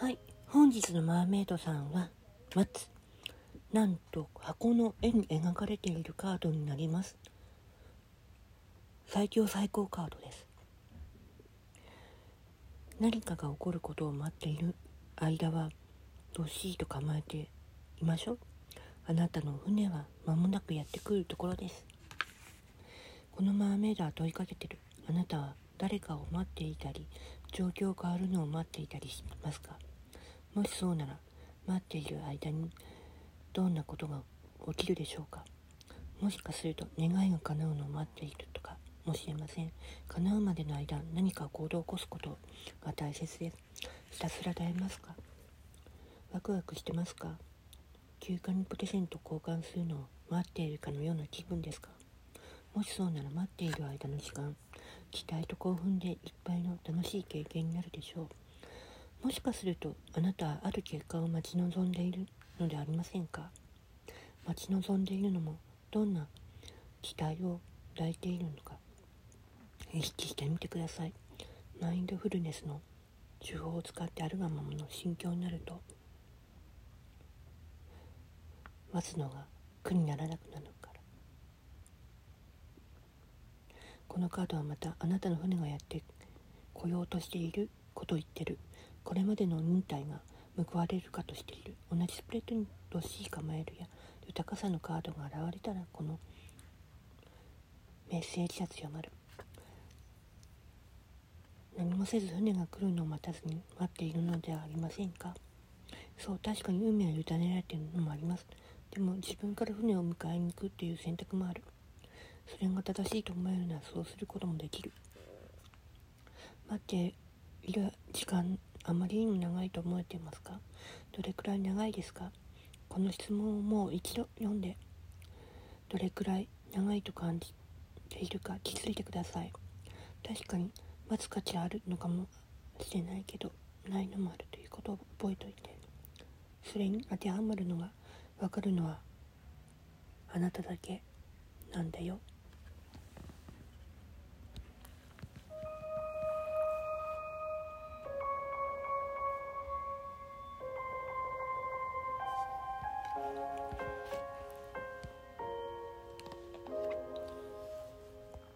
はい。本日のマーメイドさんは待つなんと箱の絵に描かれているカードになります。最強最高カードです。何かが起こることを待っている間はどっしりと構えていましょう。あなたの船は間もなくやってくるところです。このマーメイドは問いかけてる。あなたは誰かを待っていたり状況変わるのを待っていたりしますか？もしそうなら待っている間にどんなことが起きるでしょうか？もしかすると願いが叶うのを待っているとかもしれません。叶うまでの間何か行動を起こすことが大切です。ひたすら耐えますか？ワクワクしてますか？休暇にポテセント交換するのを待っているかのような気分ですか？もしそうなら待っている間の時間期待と興奮でいっぱいの楽しい経験になるでしょう。もしかするとあなたはある結果を待ち望んでいるのでありませんか？待ち望んでいるのもどんな期待を抱いているのか？意識してみてください。マインドフルネスの手法を使ってあるがままの心境になると待つのが苦にならなくなるからこのカードはまたあなたの船がやってこようとしていることを言ってる。これまでの忍耐が報われるかとしている。同じスプレッドにどっしり構えるや豊かさのカードが現れたらこのメッセージが強まる何もせず船が来るのを待たずに待っているのではありませんか？そう確かに運命は委ねられているのもあります。でも自分から船を迎えに行くという選択もある。それが正しいと思えるならそうすることもできる。待っている時間あまりにも長いと思えていますか？どれくらい長いですか？この質問をもう一度読んでどれくらい長いと感じているか気づいてください。確かに待つ価値あるのかもしれないけどないのもあるということを覚えておいてそれに当てはまるのが分かるのはあなただけなんだよ。